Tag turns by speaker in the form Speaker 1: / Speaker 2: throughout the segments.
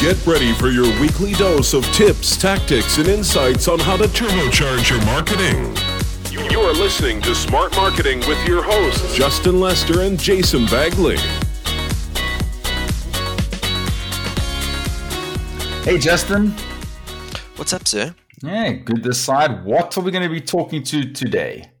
Speaker 1: Get ready for your weekly dose of tips, tactics, and insights on how to turbocharge your marketing. You are listening to Smart Marketing with your hosts, Justin Lester and Jason Bagley.
Speaker 2: Hey, Justin.
Speaker 3: What's up, sir?
Speaker 2: Yeah, good to decide. What are we going to be talking to today?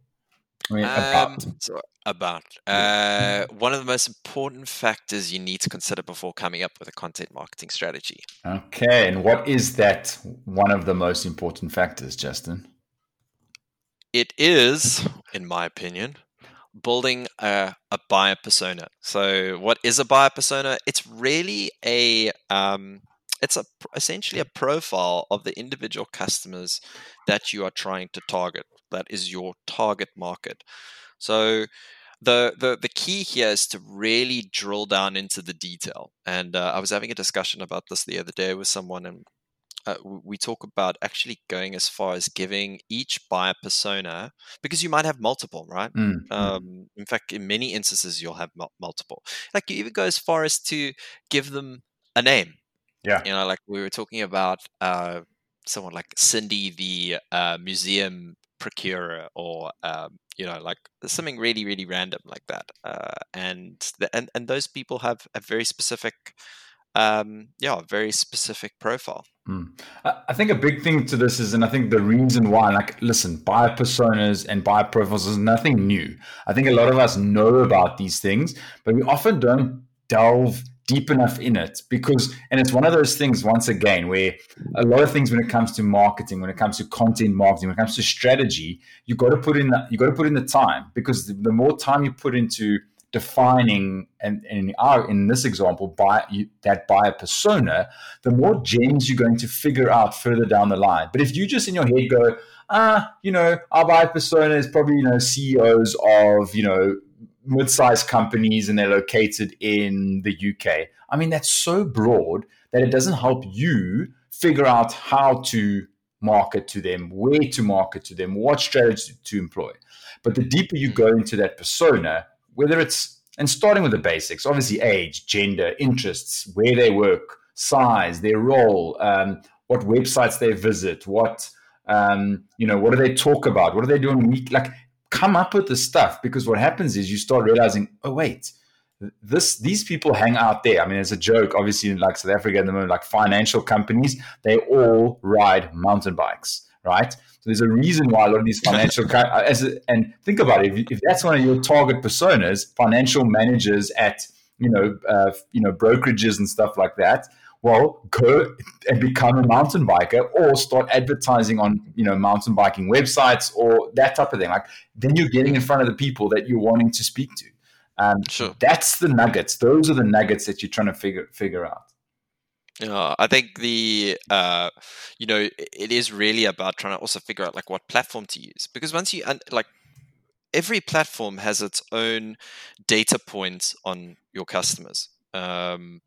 Speaker 3: About. Um, so about uh, one of the most important factors you need to consider before coming up with a content marketing strategy.
Speaker 2: Okay, and what is that one of the most important factors, Justin?
Speaker 3: It is, in my opinion, building a, a buyer persona. So, what is a buyer persona? It's really a um, it's a essentially a profile of the individual customers that you are trying to target. That is your target market. So the, the the key here is to really drill down into the detail. And uh, I was having a discussion about this the other day with someone, and uh, we talk about actually going as far as giving each buyer persona because you might have multiple, right? Mm. Um, in fact, in many instances, you'll have multiple. Like you even go as far as to give them a name.
Speaker 2: Yeah,
Speaker 3: you know, like we were talking about uh, someone like Cindy, the uh, museum procurer, or um, you know like something really really random like that uh, and the, and and those people have a very specific um yeah very specific profile
Speaker 2: mm. i think a big thing to this is and i think the reason why like listen buyer personas and buyer profiles is nothing new i think a lot of us know about these things but we often don't delve deep enough in it because and it's one of those things once again where a lot of things when it comes to marketing when it comes to content marketing when it comes to strategy you got to put in the, you got to put in the time because the, the more time you put into defining and, and in our in this example by that buyer persona the more gems you're going to figure out further down the line. But if you just in your head go ah you know our buyer persona is probably you know ceos of you know mid-sized companies and they're located in the UK. I mean, that's so broad that it doesn't help you figure out how to market to them, where to market to them, what strategy to employ. But the deeper you go into that persona, whether it's and starting with the basics, obviously age, gender, interests, where they work, size, their role, um, what websites they visit, what um, you know, what do they talk about, what are they doing week, like come up with the stuff because what happens is you start realizing, oh wait, this these people hang out there. I mean, it's a joke, obviously, in like South Africa at the moment, like financial companies, they all ride mountain bikes, right? So there's a reason why a lot of these financial uh, as and think about it. If, if, that's one of your target personas, financial managers at you know uh, you know brokerages and stuff like that, well, go and become a mountain biker or start advertising on, you know, mountain biking websites or that type of thing. Like then you're getting in front of the people that you're wanting to speak to. Um, sure. That's the nuggets. Those are the nuggets that you're trying to figure figure out.
Speaker 3: Yeah, I think the uh, you know it is really about trying to also figure out like what platform to use because once you like every platform has its own data points on your customers. Um,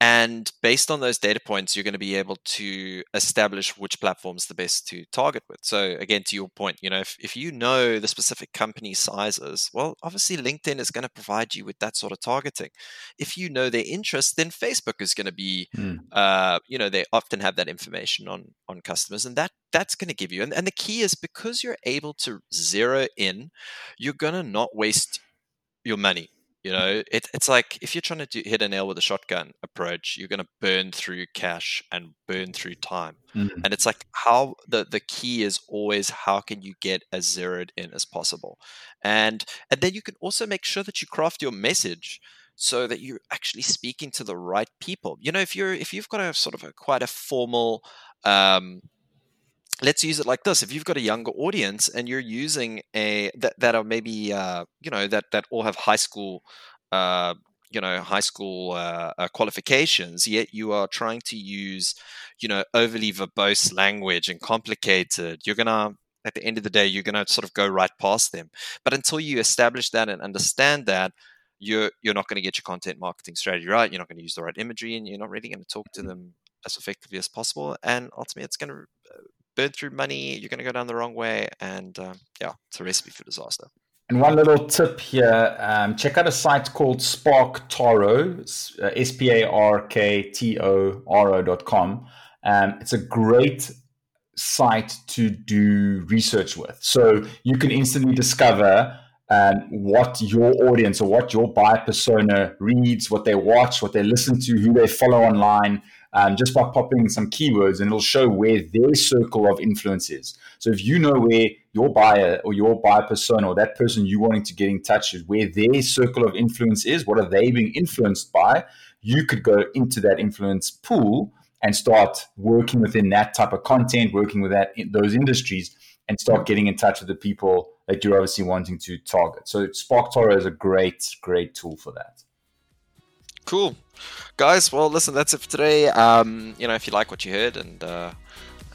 Speaker 3: and based on those data points, you're going to be able to establish which platform's the best to target with. So again, to your point, you know, if, if you know the specific company sizes, well, obviously LinkedIn is going to provide you with that sort of targeting. If you know their interests, then Facebook is going to be, mm. uh, you know, they often have that information on on customers, and that that's going to give you. And, and the key is because you're able to zero in, you're going to not waste your money you know, it, it's like if you're trying to do, hit a nail with a shotgun approach, you're going to burn through cash and burn through time. Mm-hmm. And it's like how the the key is always how can you get as zeroed in as possible, and and then you can also make sure that you craft your message so that you're actually speaking to the right people. You know, if you're if you've got a sort of a quite a formal um, let's use it like this if you've got a younger audience and you're using a that, that are maybe uh, you know that that all have high school uh, you know high school uh, uh, qualifications yet you are trying to use you know overly verbose language and complicated you're gonna at the end of the day you're gonna sort of go right past them but until you establish that and understand that you're you're not going to get your content marketing strategy right you're not going to use the right imagery and you're not really going to talk to mm-hmm. them as effectively as possible and ultimately it's going to burn through money. You're going to go down the wrong way, and um, yeah, it's a recipe for disaster.
Speaker 2: And one little tip here um, check out a site called SparkToro, uh, S P A R K T O R O.com. Um, it's a great site to do research with. So you can instantly discover um, what your audience or what your buyer persona reads, what they watch, what they listen to, who they follow online, um, just by popping some keywords, and it'll show where their circle of influence is. So if you know where your buyer or your buyer persona or that person you wanting to get in touch is, where their circle of influence is, what are they being influenced by, you could go into that influence pool and start working within that type of content, working with that in those industries, and start getting in touch with the people that you're obviously wanting to target. So SparkToro is a great, great tool for that.
Speaker 3: Cool, guys. Well, listen, that's it for today. Um, you know, if you like what you heard and uh,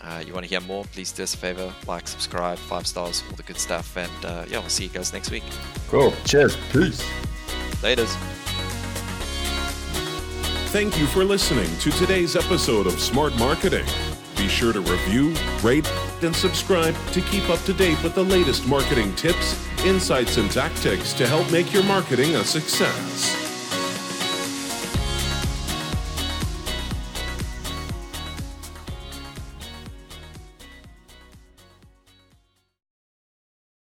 Speaker 3: uh, you want to hear more, please do us a favor, like, subscribe, five stars, all the good stuff, and uh, yeah, we'll see you guys next week.
Speaker 2: Cool. Cheers. Peace.
Speaker 3: Laters.
Speaker 1: Thank you for listening to today's episode of Smart Marketing. Be sure to review, rate, and subscribe to keep up to date with the latest marketing tips, insights, and tactics to help make your marketing a success.